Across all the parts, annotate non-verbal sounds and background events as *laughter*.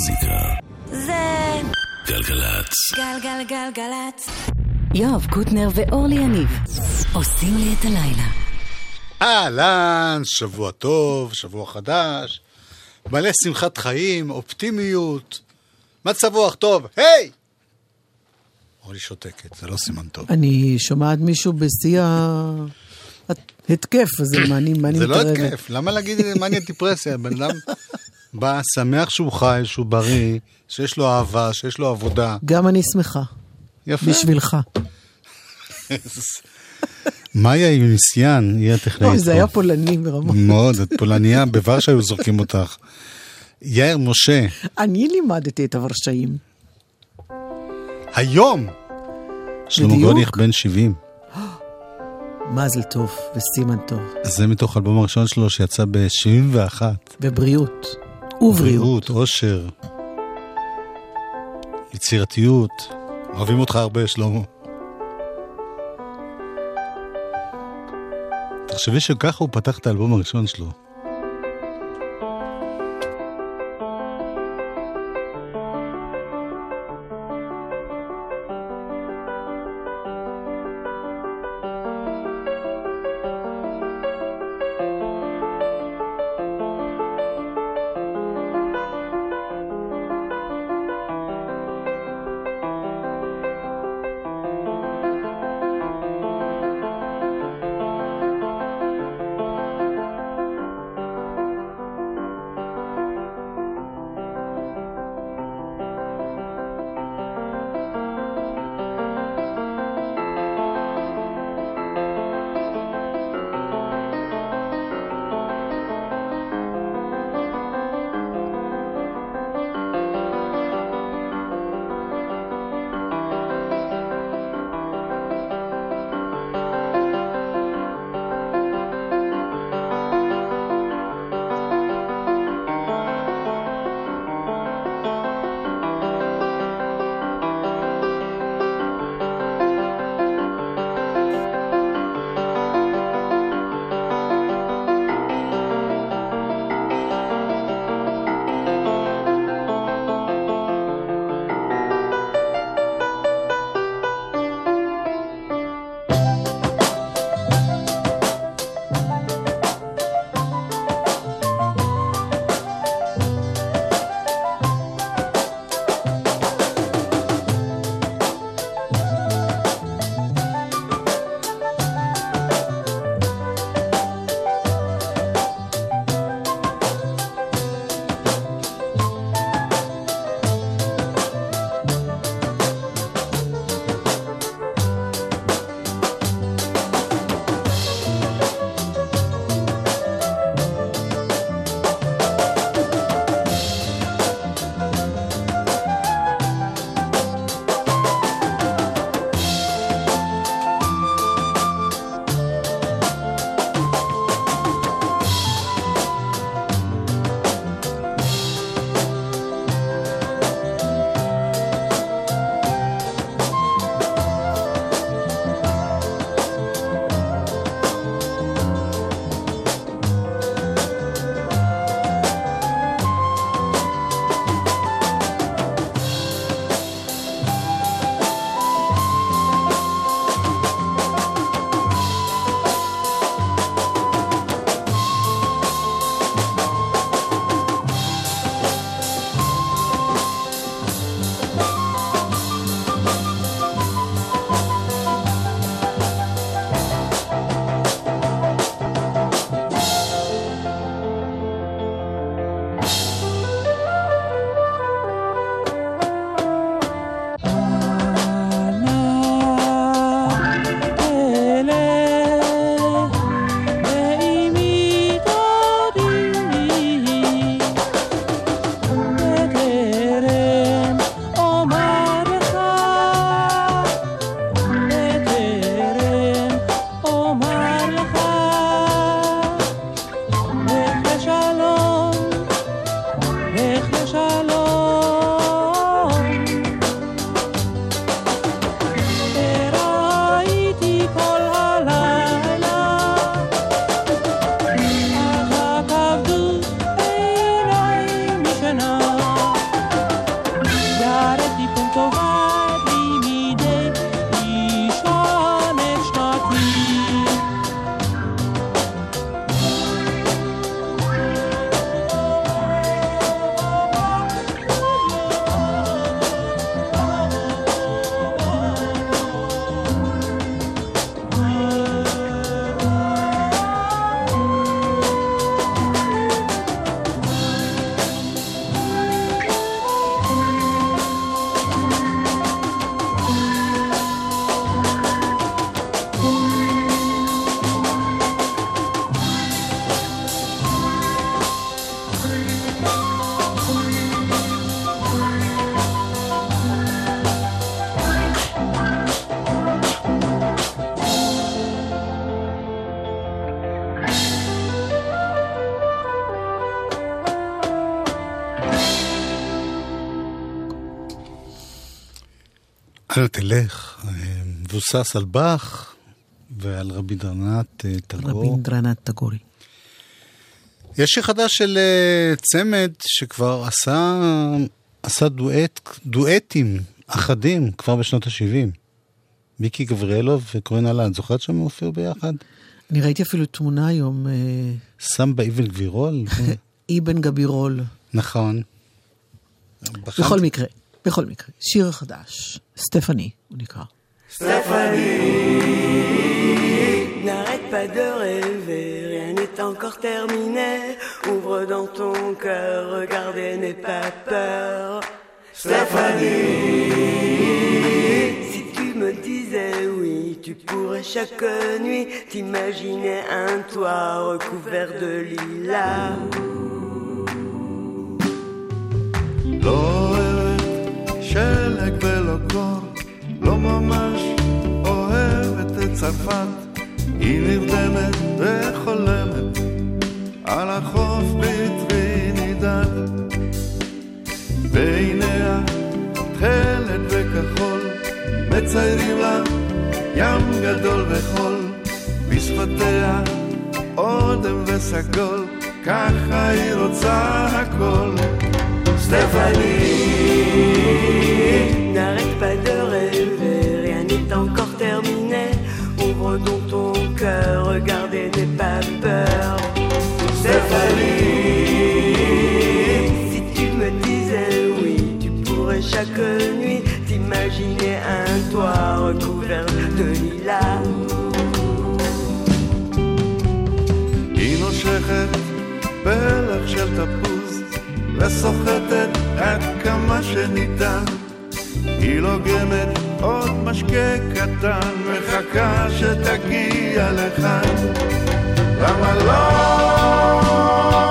המוזיקה. זה גלגלצ. גלגלגלגלצ. יואב קוטנר ואורלי יניב עושים לי את הלילה. אהלן, שבוע טוב, שבוע חדש, מלא שמחת חיים, אופטימיות, מצב רוח טוב, היי! אורלי שותקת, זה לא סימן טוב. אני שומעת מישהו בשיא ההתקף, אז מה אני אני זה לא מתערבת? התקף, למה להגיד מניה דיפרסיה? בן אדם בא, שמח שהוא חי, שהוא בריא, שיש לו אהבה, שיש לו עבודה. גם אני שמחה, יפה. בשבילך. *laughs* מאיה יוניסיאן היא הטכנאית אוי, זה. היה פולני ברמות. מאוד, את פולניה, בוורשה היו זורקים אותך. יאיר משה, אני לימדתי את הוורשאים. היום! שלמה. גוניך בן 70. *gasps* מזל טוב וסימן טוב. זה מתוך האלבום הראשון שלו שיצא ב-71. בבריאות. ובריאות. בריאות, אושר, יצירתיות. אוהבים אותך הרבה, שלמה. תחשבי שככה הוא פתח את האלבום הראשון שלו. אנא תלך, אה, מבוסס על באך ועל רבינדרנט אה, טגור. רבינדרנט טגורי. יש שיר חדש של אה, צמד שכבר עשה, עשה דואט, דואטים אחדים כבר בשנות ה-70. מיקי גבריאלוב וקורין אלן, זוכרת שהם הופיעו ביחד? אני ראיתי אפילו תמונה היום, סמבה אבן גבירול? *laughs* אבן גבירול. נכון. בכל מקרה, בכל מקרה, שיר חדש, סטפני, הוא נקרא. N'arrête pas de rêver, rien n'est encore terminé. Ouvre dans ton cœur, regardez, n'aie pas peur. Stéphanie, si tu me disais oui, tu pourrais chaque nuit t'imaginer un toit recouvert de lilas. לא אוהבת שלג ולא קור, לא ממש אוהבת את צרפת. היא נרדמת וחולמת על החוף בטרינידד. בעיניה תכלת וכחול, מציירים לה ים גדול וחול. בשפתיה אודם וסגול, ככה היא רוצה הכל. Stéphanie, n'arrête pas de rêver, rien n'est encore terminé. Ouvre donc ton cœur, regardez, n'aie pas peur. Stéphanie, si tu me disais oui, tu pourrais chaque nuit t'imaginer un toit recouvert de lilas. היא נושכת פלח של תפוז וסוחטת עד כמה שניתן. היא לוגמת עוד משקה קטן מחכה שתגיע לכאן. למה לא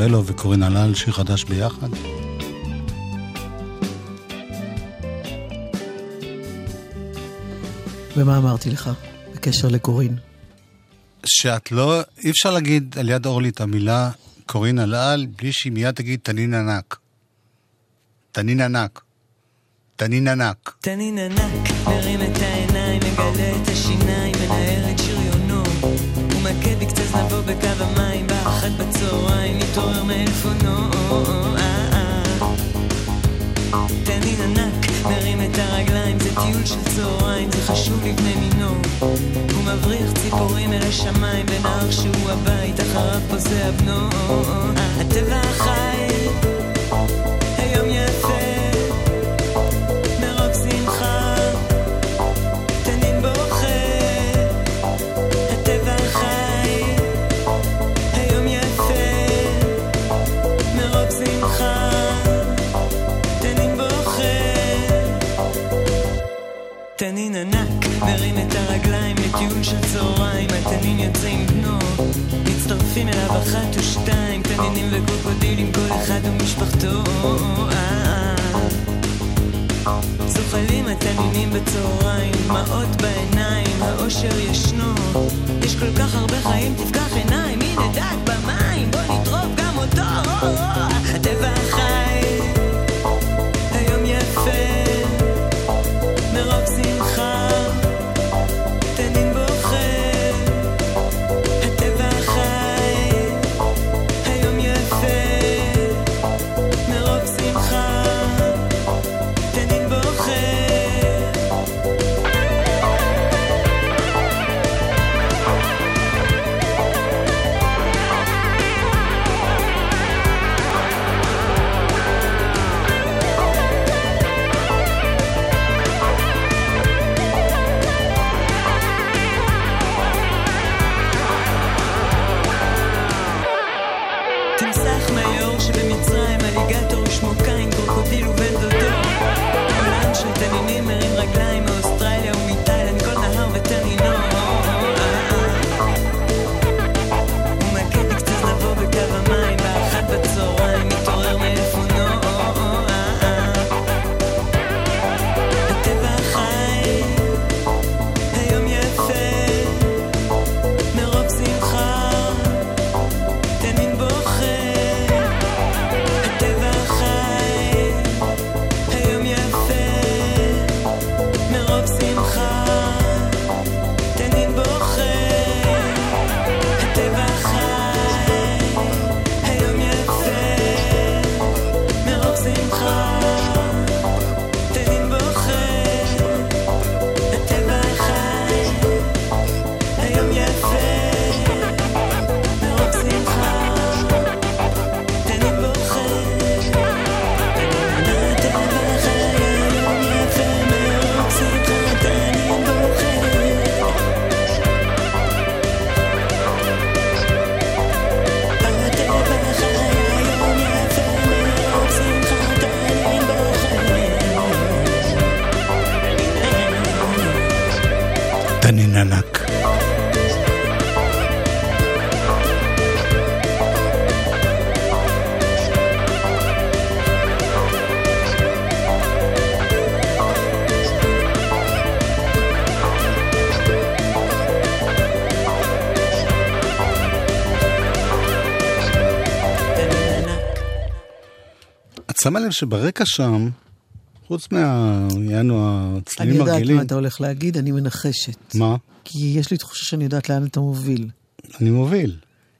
גבריאלו וקורין הלל, שיר חדש ביחד. ומה אמרתי לך בקשר לקורין? שאת לא, אי אפשר להגיד על יד אורלי את המילה קורין הלל בלי שהיא מיד תגיד תנין ענק. תנין ענק. תנין ענק. תנין ענק, מרים את העיניים, מגלה את השיניים, מנער את שריונו. הוא מכה בקצה זנבו בקו המים, באחת בצהריים, מתעורר מעלפונו. אה, אה. תנין ענק, מרים את הרגליים, זה טיול של צהריים, זה חשוב לבני מינו. הוא מבריח ציפורים אל השמיים, בנהר שהוא הבית, אחריו פוסע בנו. הטבע החי, תנין ענק, מרים את הרגליים לטיול של צהריים, התנין יוצא עם בנו, מצטרפים אליו אחת ושתיים, תנינים וקרוקודילים, כל אחד ומשפחתו. זוחלים התנינים בצהריים, דמעות בעיניים, האושר ישנו. יש כל כך הרבה חיים, תפקח עיניים, הנה דג במים, בוא נטרוף גם אותו. הטבע חי, היום יפה. מרוב שמחה שמה לב שברקע שם, חוץ מה... יענו הצלילים הרגילים... אני יודעת מה אתה הולך להגיד, אני מנחשת. מה? כי יש לי תחושה שאני יודעת לאן אתה מוביל. אני מוביל.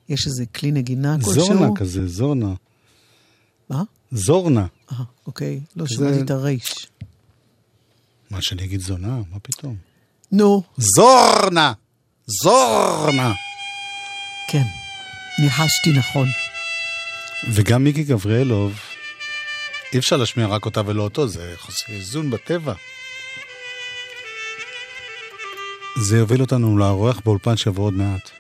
יש איזה כלי נגינה כלשהו? זורנה כזה, זורנה. מה? זורנה. אה, אוקיי. לא כזה... שמעתי את הרייש. מה, שאני אגיד זונה? מה פתאום? נו. זורנה! זורנה! כן, ניחשתי נכון. וגם מיקי גבריאלוב, אי אפשר להשמיע רק אותה ולא אותו, זה חוסר איזון בטבע. זה יוביל אותנו לארוח באולפן שיבוא עוד מעט.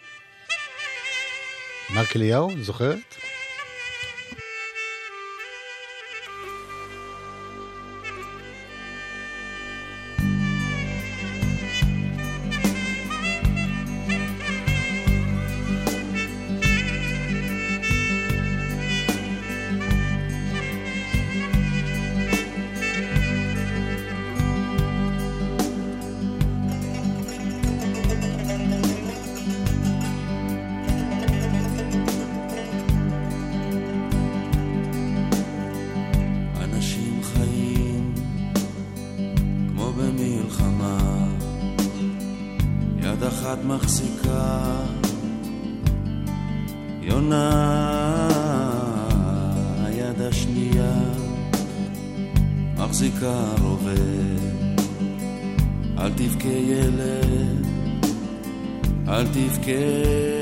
מרק אליהו, זוכרת? אחת מחזיקה יונה, היד השנייה מחזיקה רובה. אל תבכה ילד, אל תבכה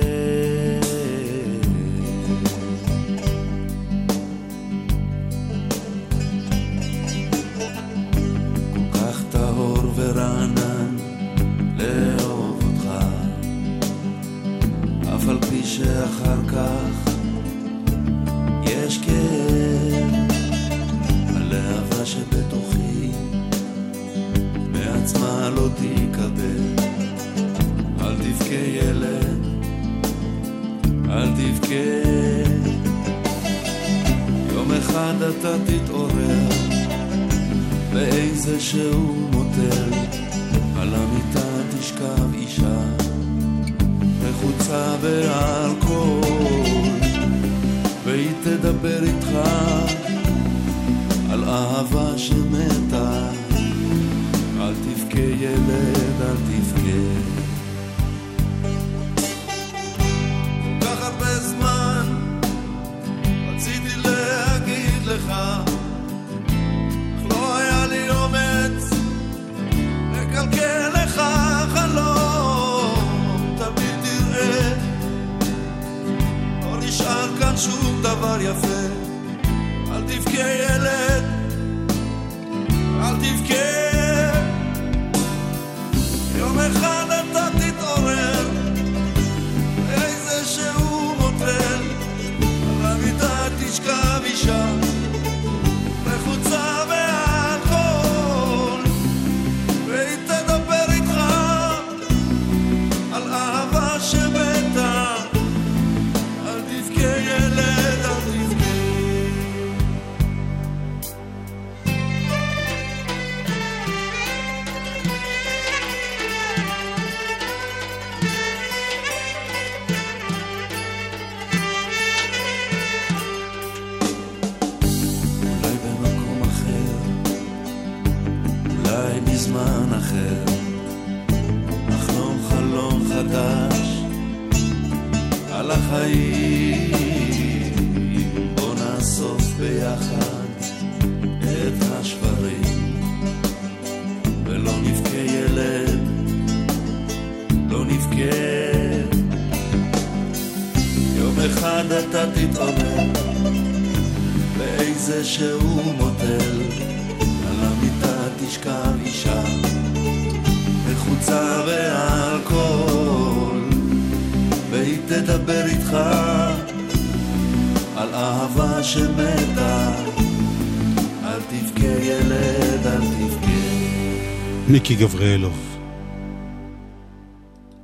מיקי גבריאלוב.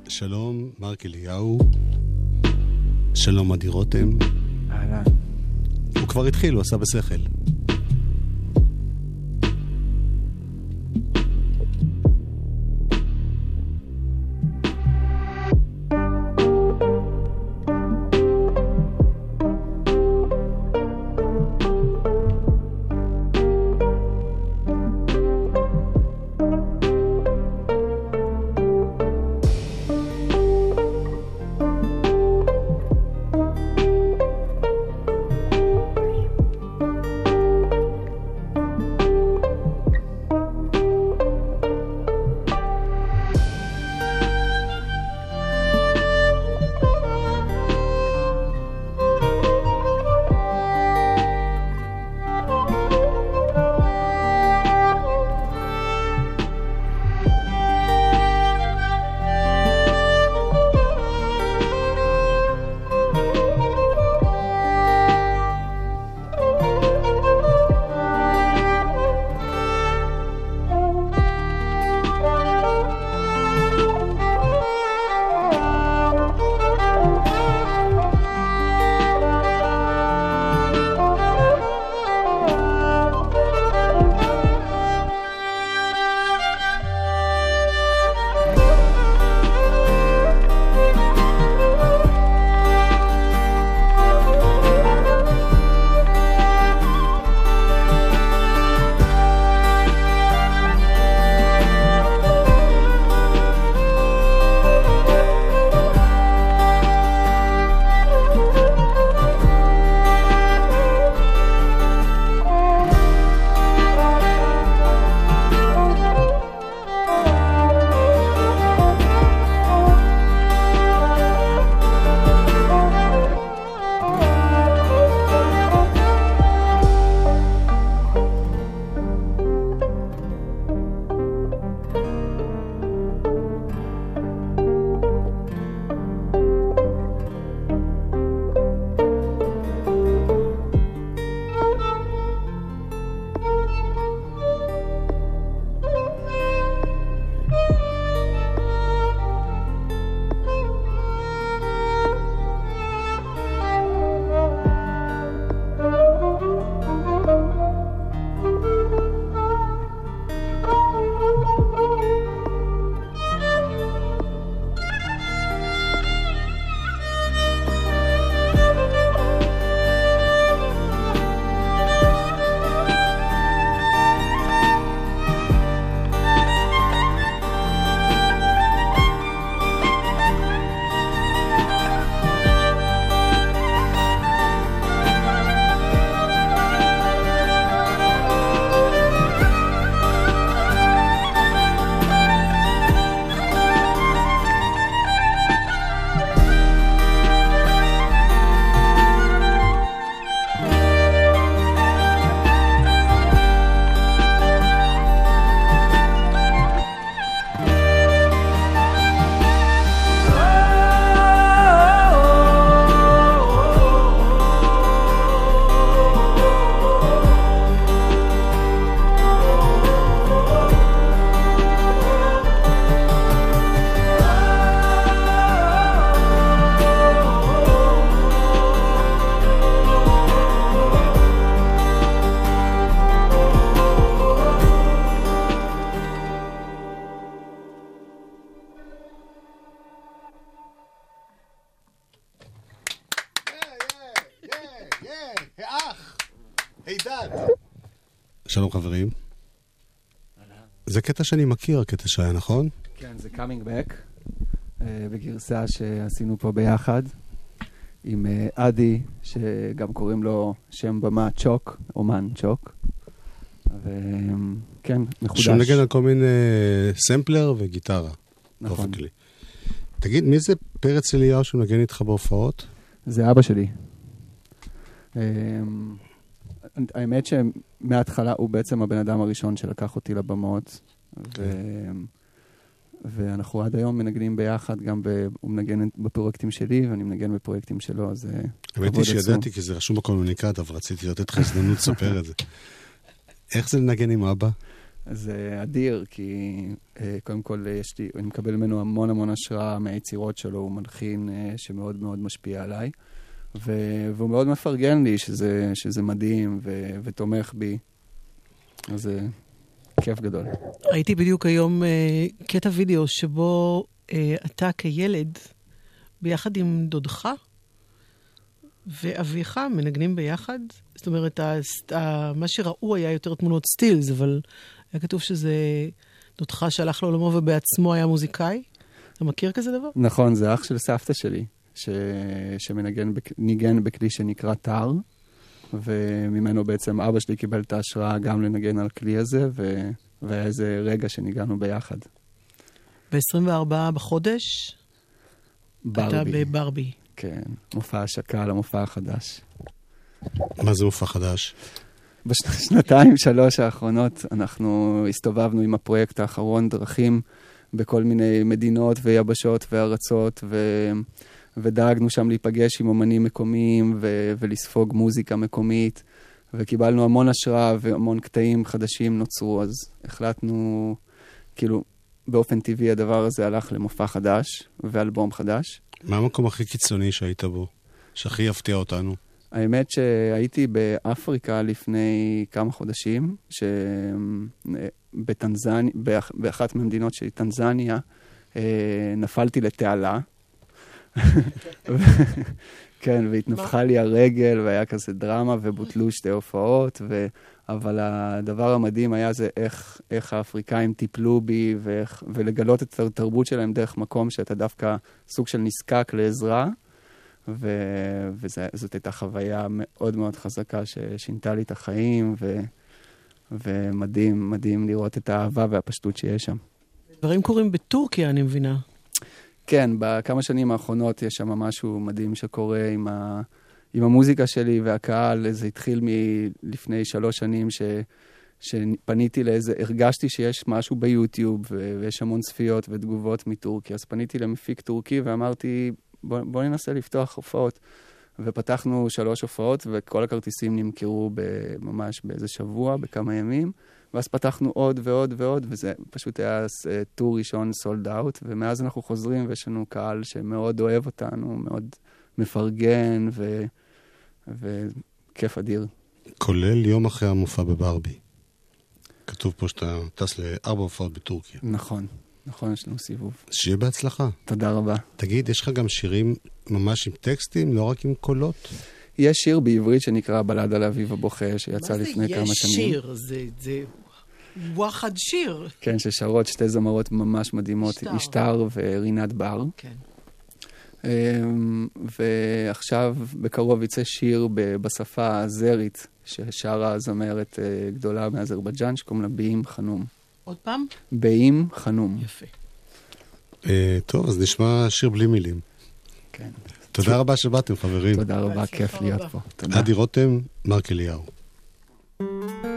שלום, מרק אליהו. שלום, אדי רותם. אהלן. הוא כבר התחיל, הוא עשה בשכל. קטע שאני מכיר, הקטע שהיה, נכון? כן, זה coming back, uh, בגרסה שעשינו פה ביחד, עם uh, אדי, שגם קוראים לו שם במה צ'וק, אומן צ'וק. וכן, מחודש. שהוא נגן על כל מיני סמפלר וגיטרה. נכון. כלי. תגיד, מי זה פרץ אליהו שמנגן איתך בהופעות? זה אבא שלי. אמ, האמת שמההתחלה הוא בעצם הבן אדם הראשון שלקח אותי לבמות, ו... ואנחנו עד היום מנגנים ביחד, גם ב... הוא מנגן בפרויקטים שלי ואני מנגן בפרויקטים שלו, אז זה האמת היא שידעתי, כי זה רשום בקומוניקט, אבל רציתי לתת לך הזדמנות לספר את זה. איך זה לנגן עם אבא? זה אדיר, כי אה, קודם כל יש לי, אני מקבל ממנו המון המון השראה מהיצירות שלו, הוא מלחין אה, שמאוד מאוד משפיע עליי. ו- והוא מאוד מפרגן לי שזה, שזה מדהים ו- ותומך בי. אז כיף גדול. ראיתי בדיוק היום uh, קטע וידאו שבו uh, אתה כילד, ביחד עם דודך ואביך, מנגנים ביחד. זאת אומרת, ה- ה- מה שראו היה יותר תמונות סטילס, אבל היה כתוב שזה דודך שהלך לעולמו ובעצמו היה מוזיקאי. אתה מכיר כזה דבר? נכון, זה אח של סבתא שלי, ש... שמנגן, בק... ניגן בכלי שנקרא טאר, וממנו בעצם אבא שלי קיבל את ההשראה גם לנגן על הכלי הזה, ו... והיה איזה רגע שניגענו ביחד. ב-24 בחודש, אתה ברבי. בברבי. כן, מופע השקה למופע החדש. מה זה מופע חדש? בשנתיים, שלוש האחרונות, אנחנו הסתובבנו עם הפרויקט האחרון, דרכים, בכל מיני מדינות ויבשות וארצות, ו... ודאגנו שם להיפגש עם אומנים מקומיים ו... ולספוג מוזיקה מקומית, וקיבלנו המון השראה והמון קטעים חדשים נוצרו, אז החלטנו, כאילו, באופן טבעי הדבר הזה הלך למופע חדש ואלבום חדש. מה המקום הכי קיצוני שהיית בו? שהכי יפתיע אותנו? האמת שהייתי באפריקה לפני כמה חודשים, שבטנזניה, באח, באחת מהמדינות שלי, טנזניה, אה, נפלתי לתעלה. *laughs* כן, והתנפחה לי הרגל, והיה כזה דרמה, ובוטלו שתי הופעות, ו... אבל הדבר המדהים היה זה איך, איך האפריקאים טיפלו בי, ואיך, ולגלות את התרבות שלהם דרך מקום שאתה דווקא סוג של נזקק לעזרה. ו... וזאת הייתה חוויה מאוד מאוד חזקה ששינתה לי את החיים, ו... ומדהים, מדהים לראות את האהבה והפשטות שיש שם. דברים קורים בטורקיה, אני מבינה. כן, בכמה שנים האחרונות יש שם משהו מדהים שקורה עם, ה... עם המוזיקה שלי והקהל. זה התחיל מלפני שלוש שנים ש... שפניתי לאיזה, הרגשתי שיש משהו ביוטיוב ו... ויש המון צפיות ותגובות מטורקיה, אז פניתי למפיק טורקי ואמרתי, בוא, בוא ננסה לפתוח הופעות. ופתחנו שלוש הופעות, וכל הכרטיסים נמכרו ממש באיזה שבוע, בכמה ימים. ואז פתחנו עוד ועוד ועוד, וזה פשוט היה טור ראשון סולד אאוט, ומאז אנחנו חוזרים ויש לנו קהל שמאוד אוהב אותנו, מאוד מפרגן, ו... וכיף אדיר. כולל יום אחרי המופע בברבי. כתוב פה שאתה טס לארבע הופעות בטורקיה. נכון, נכון, יש לנו סיבוב. שיהיה בהצלחה. תודה רבה. תגיד, יש לך גם שירים ממש עם טקסטים, לא רק עם קולות? יש שיר בעברית שנקרא בלד על אביב הבוכה, שיצא לפני כמה שנים. מה זה יש שיר? זה, זה וואחד שיר. כן, ששרות שתי זמרות ממש מדהימות, שטר. אשתר ורינת בר. כן. אמ, ועכשיו בקרוב יצא שיר בשפה האזרית, ששרה זמרת אה, גדולה מאזרבייג'אן, שקוראים לה באים חנום. עוד פעם? באים חנום. יפה. אה, טוב, אז נשמע שיר בלי מילים. כן. תודה רבה שבאתם, חברים. תודה רבה, כיף להיות פה. תודה. אדי רותם, מרק אליהו. Thank you.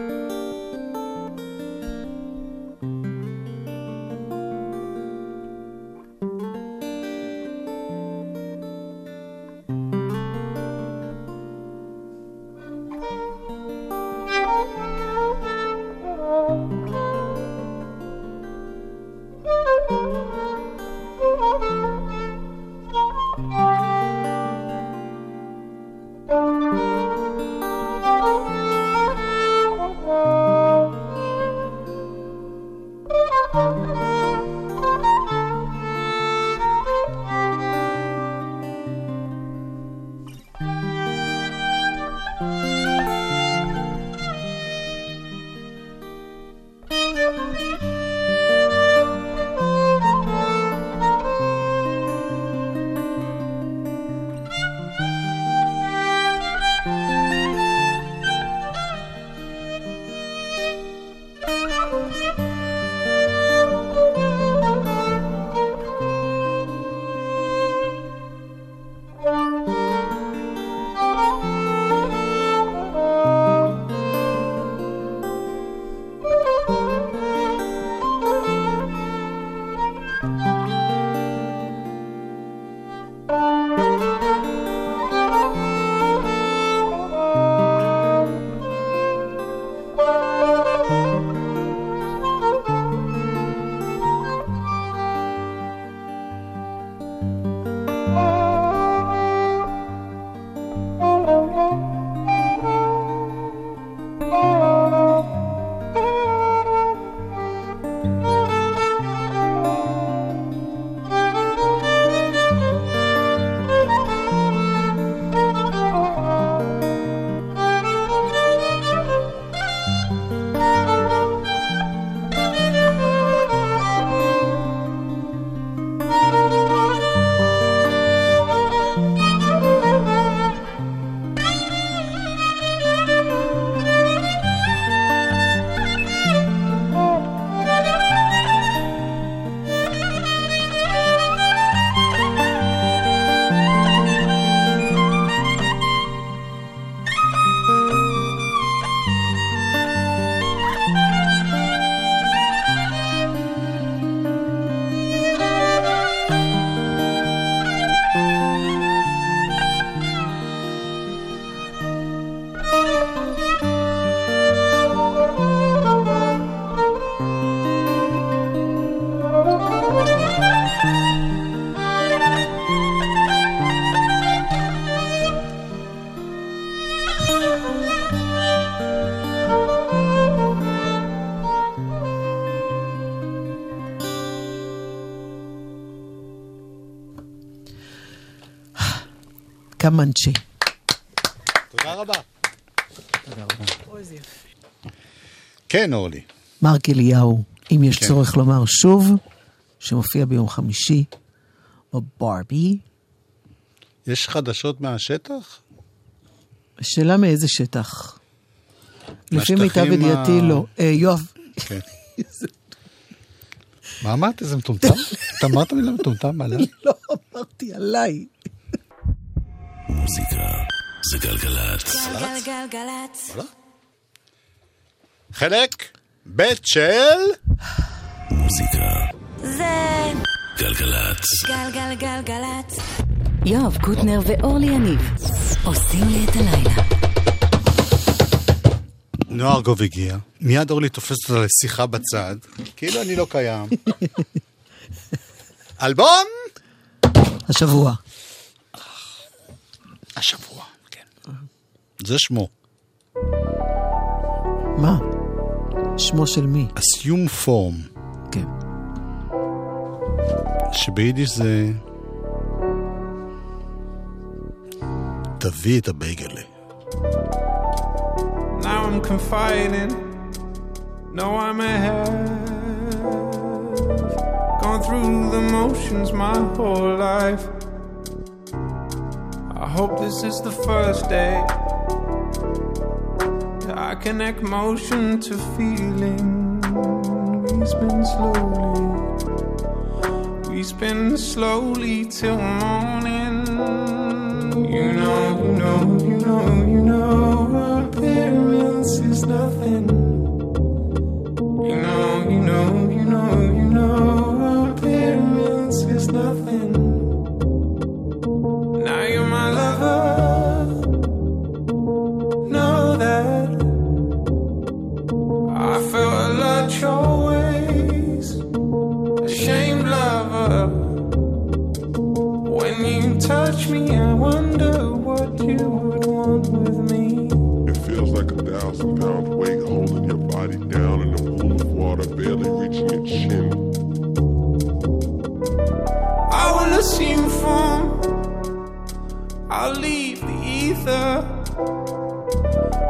קמנצ'ה. תודה רבה. כן, אורלי. מרק אליהו, אם יש כן. צורך לומר שוב, שמופיע ביום חמישי בברבי. יש חדשות מהשטח? השאלה מאיזה שטח? לפי מיטב ידיעתי ה- לא. אה, יואב, כן. מה אמרת? איזה מטומטם? אתה אמרת מילה מטומטם עליי? *laughs* לא אמרתי עליי. מוזיקה זה גלגלצ. גלגלגלגלצ. חלק ב' של... מוזיקה זה גלגלצ. גלגלגלגלצ. יואב קוטנר ואורלי יניב עושים לי את הלילה. נועה ארגוב הגיע, מיד אורלי תופסת אותה לשיחה בצד, כאילו אני לא קיים. *laughs* אלבום? השבוע. השבוע, כן. זה שמו. מה? שמו של מי? Assume Form, כן. שביידיש זה... תביא את הבייגלה. Now I'm confiding. No, I may have gone through the motions my whole life. Hope this is the first day that I connect motion to feeling. We spin slowly, we spin slowly till morning. You know, you know, you know, you know, appearance is nothing. Ashamed lover. When you touch me, I wonder what you would want with me. It feels like a thousand pound weight holding your body down in a pool of water, barely reaching your chin. I will assume form. I'll leave the ether.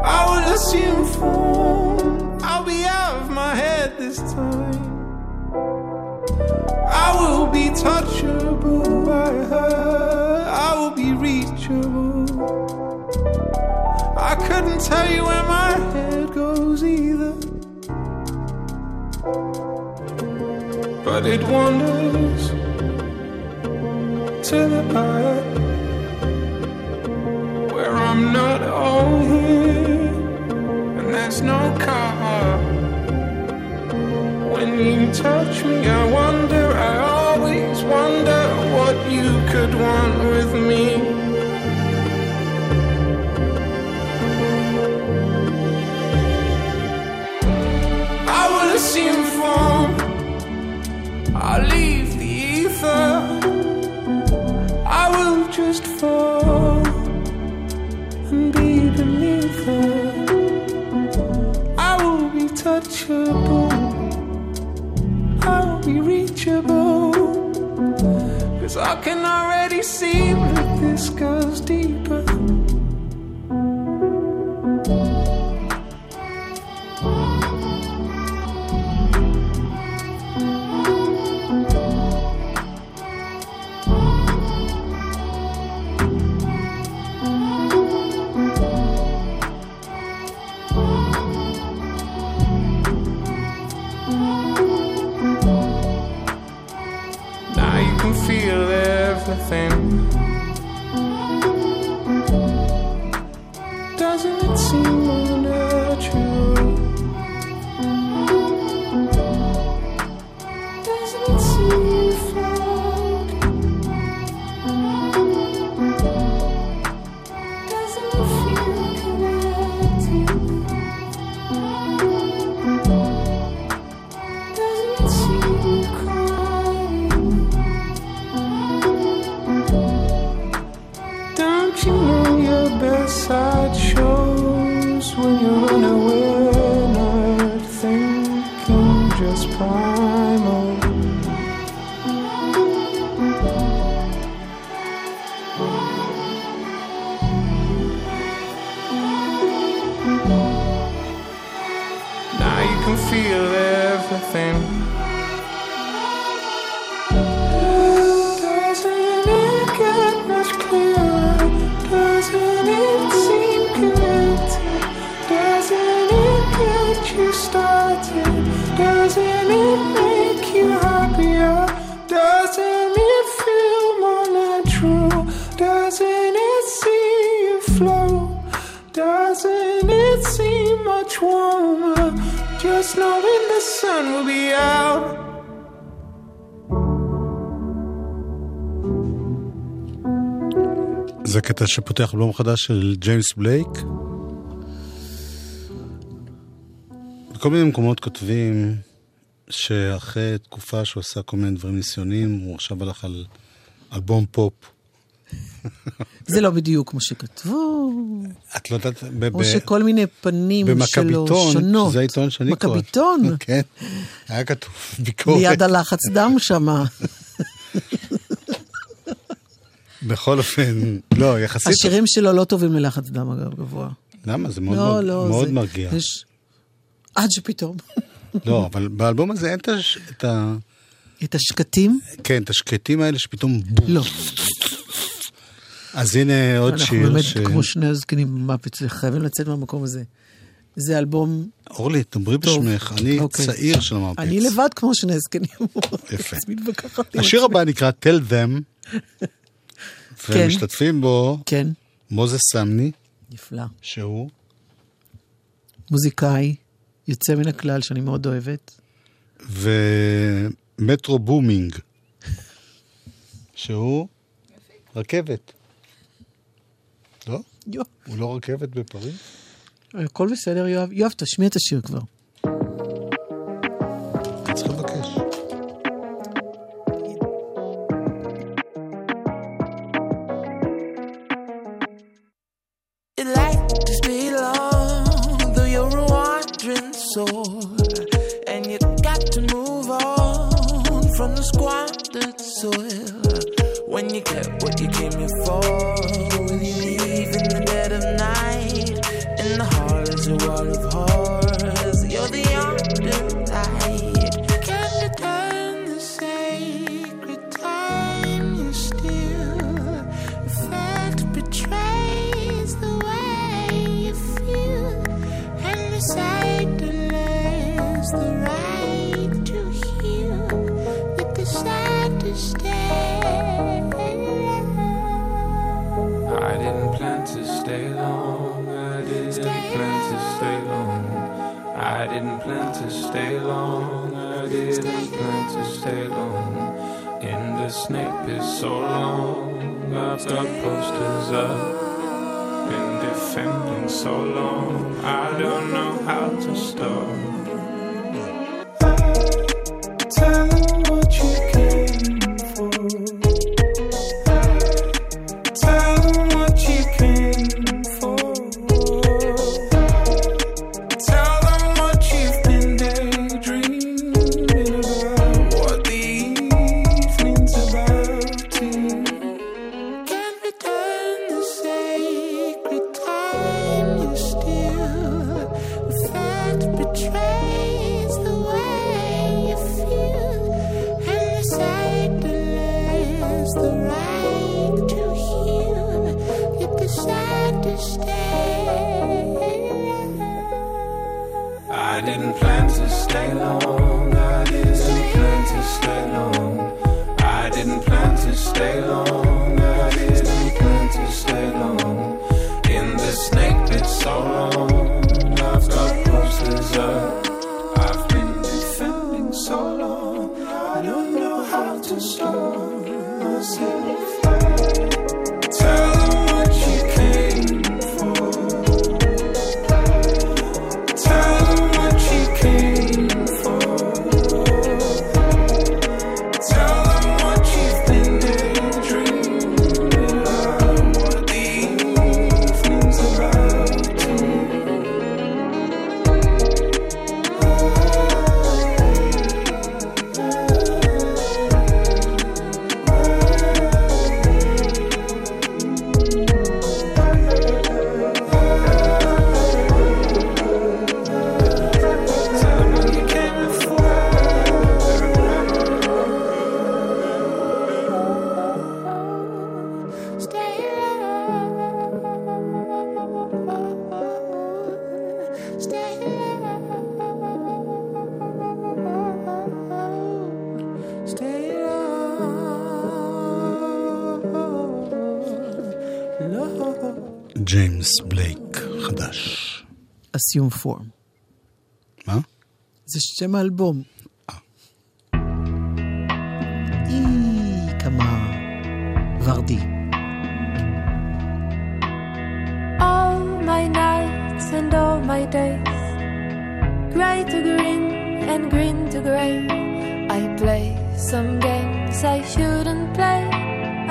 I will assume form. I'll be out of my head this time. Be touchable by her. I will be reachable. I couldn't tell you where my head goes either. But it wanders to the part where I'm not all here, and there's no car. When you touch me, I wonder, with me. I form. I'll leave the ether. I will just fall and be beneath her. I will be touchable. I will be reachable. Cause I can already see that this goes deeper. flow. Doesn't it seem much warmer? Just knowing the sun will be out. זה קטע שפותח בלום חדש של ג'יימס בלייק. בכל מיני מקומות כותבים שאחרי תקופה שהוא עשה כל מיני דברים ניסיונים, הוא עכשיו הלך על אלבום פופ זה לא בדיוק כמו שכתבו, את לא יודעת, או שכל מיני פנים שלו שונות. שזה העיתון שאני קורא. מכביתון? *laughs* כן, היה כתוב *laughs* ביקורת. ליד הלחץ דם שמה. *laughs* בכל אופן, לא, יחסית... השירים שלו לא טובים ללחץ דם, אגב, גבוה. למה? זה מאוד, לא, לא, מאוד זה- מרגיע. יש- עד שפתאום. לא, אבל באלבום הזה אין את ה... את השקטים? כן, את השקטים האלה שפתאום. לא. אז הנה עוד אנחנו שיר באמת ש... כמו שני הזקנים במפץ, חייבים לצאת מהמקום הזה. זה אלבום, אורלי, טוב, בשמך, אני אוקיי. צעיר של המרפץ. אני לבד כמו שני זקנים. יפה. *laughs* השיר. הבא נקרא Tell Them, *laughs* כן. ומשתתפים בו כן, מוזס סמני, נפלא. שהוא מוזיקאי, יוצא מן הכלל, שאני מאוד אוהבת. ומטרו בומינג, שהוא רכבת. לא? יו, הוא לא רכבת בפריז? הכל בסדר, יואב. יואב, תשמיע את השיר כבר. I didn't plan to stay long. ג'יימס בלייק חדש. אסיום פורם. מה? זה שם האלבום. אי, כמה ורדי. all my nights and all my days. Gray to green and green to gray. I play some games I shouldn't play,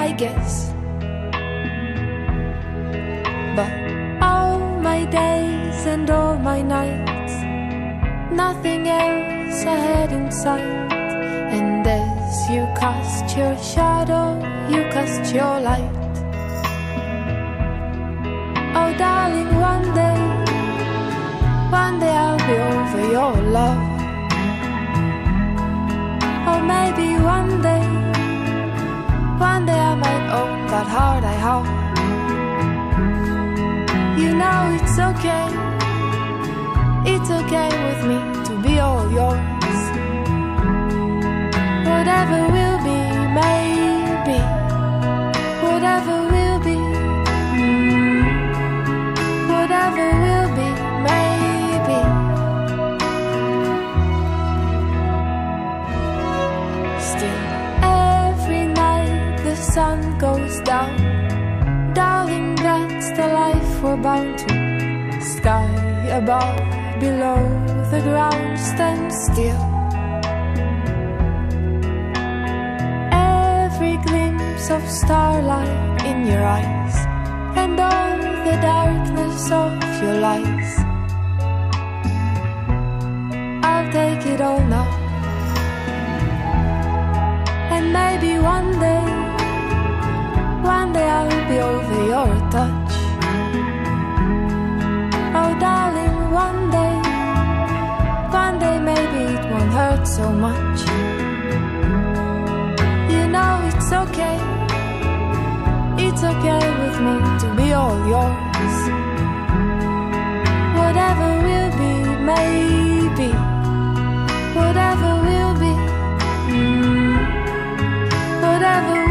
I guess. Days and all my nights, nothing else ahead in sight. And as you cast your shadow, you cast your light. Oh, darling, one day, one day I'll be over your love. Or maybe one day, one day I might open that heart I hold. Know it's okay, it's okay with me to be all yours. Whatever will be, maybe, whatever will be. whatever will be, maybe. Still, every night the sun goes down. Darling, that's the life we're bound to. Sky above, below, the ground stand still. Every glimpse of starlight in your eyes and all the darkness of your lies. I'll take it all now. And maybe one day, one day I'll be over your touch. So much. You know it's okay. It's okay with me to be all yours. Whatever will be, maybe. Whatever will be, mm, whatever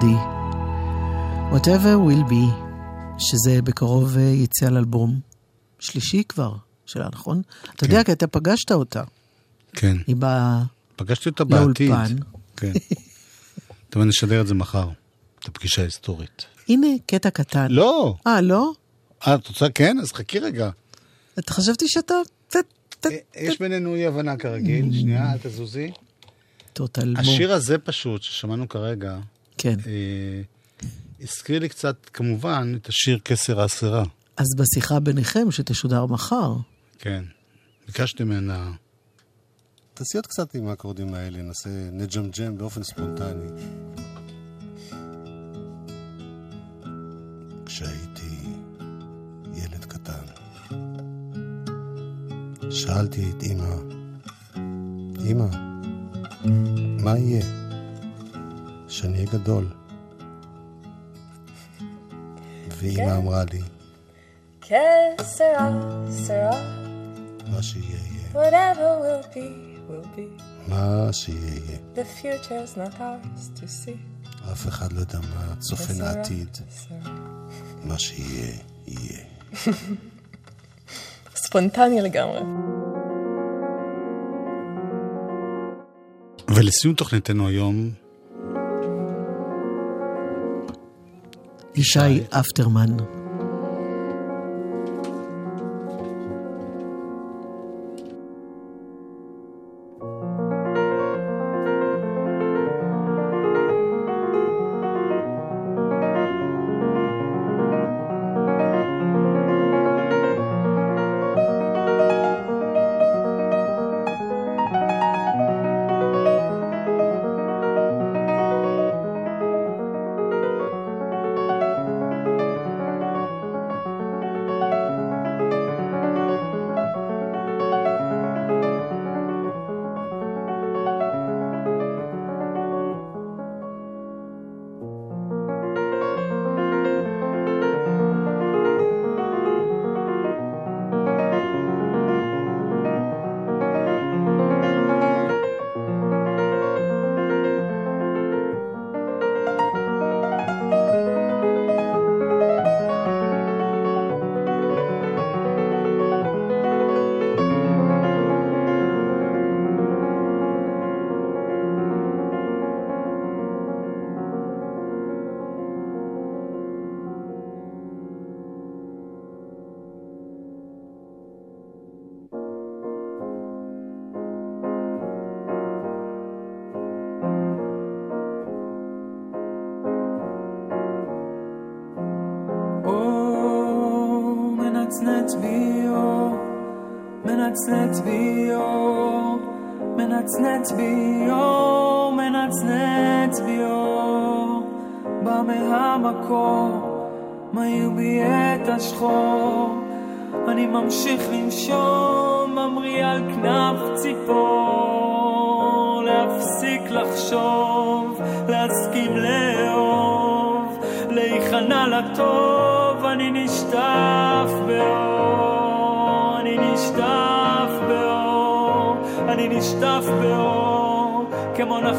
ורדי. Whatever will be, שזה בקרוב אה, יצא על אלבום שלישי כבר שלה, נכון? אתה יודע, כי אתה פגשת אותה. כן. היא באה פגשתי אותה בעתיד. לאולפן. כן. *laughs* טוב, נשדר את זה מחר, את הפגישה ההיסטורית. הנה קטע קטן. לא. אה, לא? אה, את רוצה כן? אז חכי רגע. אתה חשבתי שאתה... אה, יש בינינו אי הבנה כרגיל, שנייה, אל תזוזי. השיר הזה פשוט, ששמענו כרגע, כן. אה, הזכיר לי קצת, כמובן, את השיר כסר האסירה. אז בשיחה ביניכם, שתשודר מחר, כן. ביקשתי ממנה תעשי עוד קצת עם האקורדים האלה, נעשה, נג'מג'ם באופן ספונטני. כשהייתי ילד קטן, שאלתי את אמא, אמא, מה יהיה? שאני אהיה גדול. ואמא אמרה לי, sera. מה שיהיה יהיה. מה שיהיה יהיה. The future's not ours to see. אף אחד לא יודע מה צופן העתיד. מה שיהיה, יהיה. *laughs* ספונטני לגמרי. ולסיום תוכניתנו היום, ישי אפטרמן.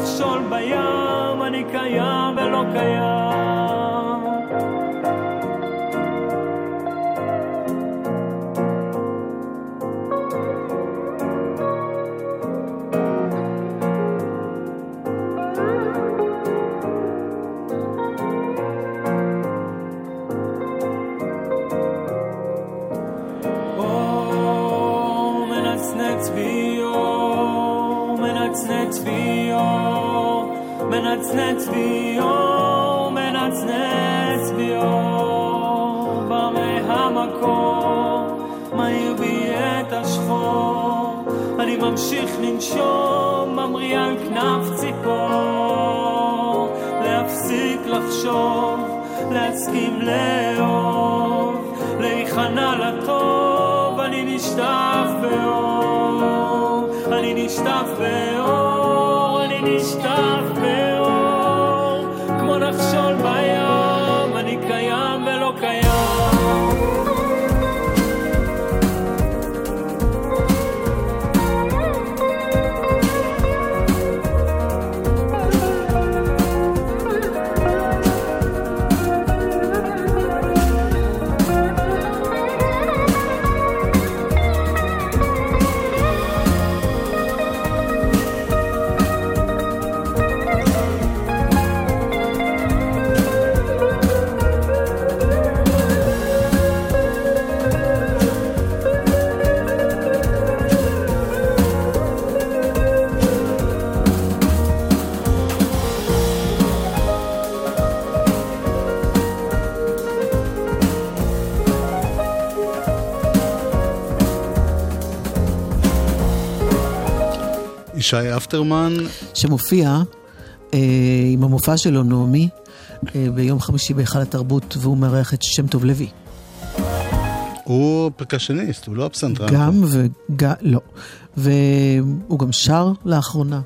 כמו נחשול מנצנץ בי אור, מנצנץ בי מנצנץ בי בא מהמקור, מאיר בי את השחור, אני ממשיך לנשום, ממריא על כנף ציפור, להפסיק לחשוב, להסכים לאהוב, להיכנע לטוב, אני נשטף באור, אני נשטף באור, אני נשטף באור, ישי אפטרמן, שמופיע אה, עם המופע שלו, נעמי, אה, ביום חמישי בהיכל התרבות, והוא מארח את שם טוב לוי. הוא פרקשניסט, הוא לא הפסנתרן. גם וגם, לא. והוא גם שר לאחרונה.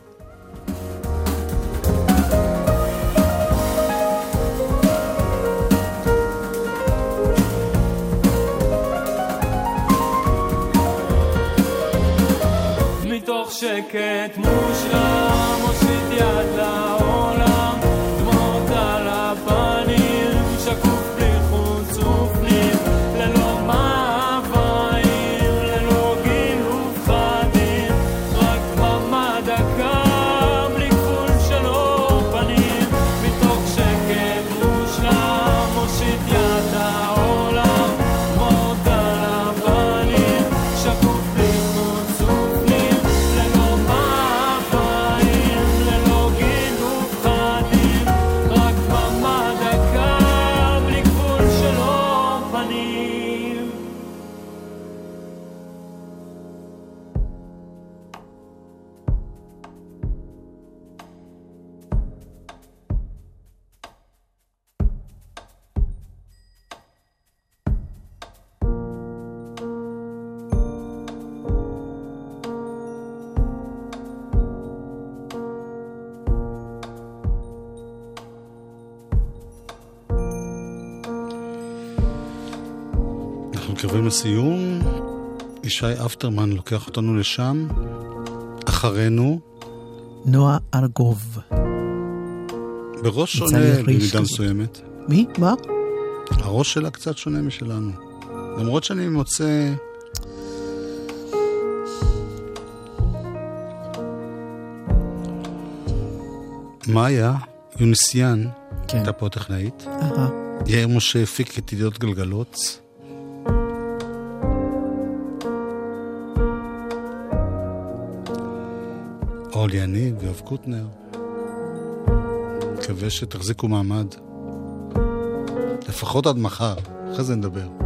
מתקרבים לסיום. ישי אפטרמן לוקח אותנו לשם. אחרינו, נועה ארגוב. בראש שונה במידה. מסוימת. מי? מה? הראש שלה קצת שונה משלנו. למרות שאני מוצא... מאיה יוניסיאן, כן. הייתה פה טכנאית. יאיר משה הפיק את ידיעות גלגלוץ. אורלי יניב ויואב קוטנר. מקווה שתחזיקו מעמד. לפחות עד מחר, אחרי זה נדבר.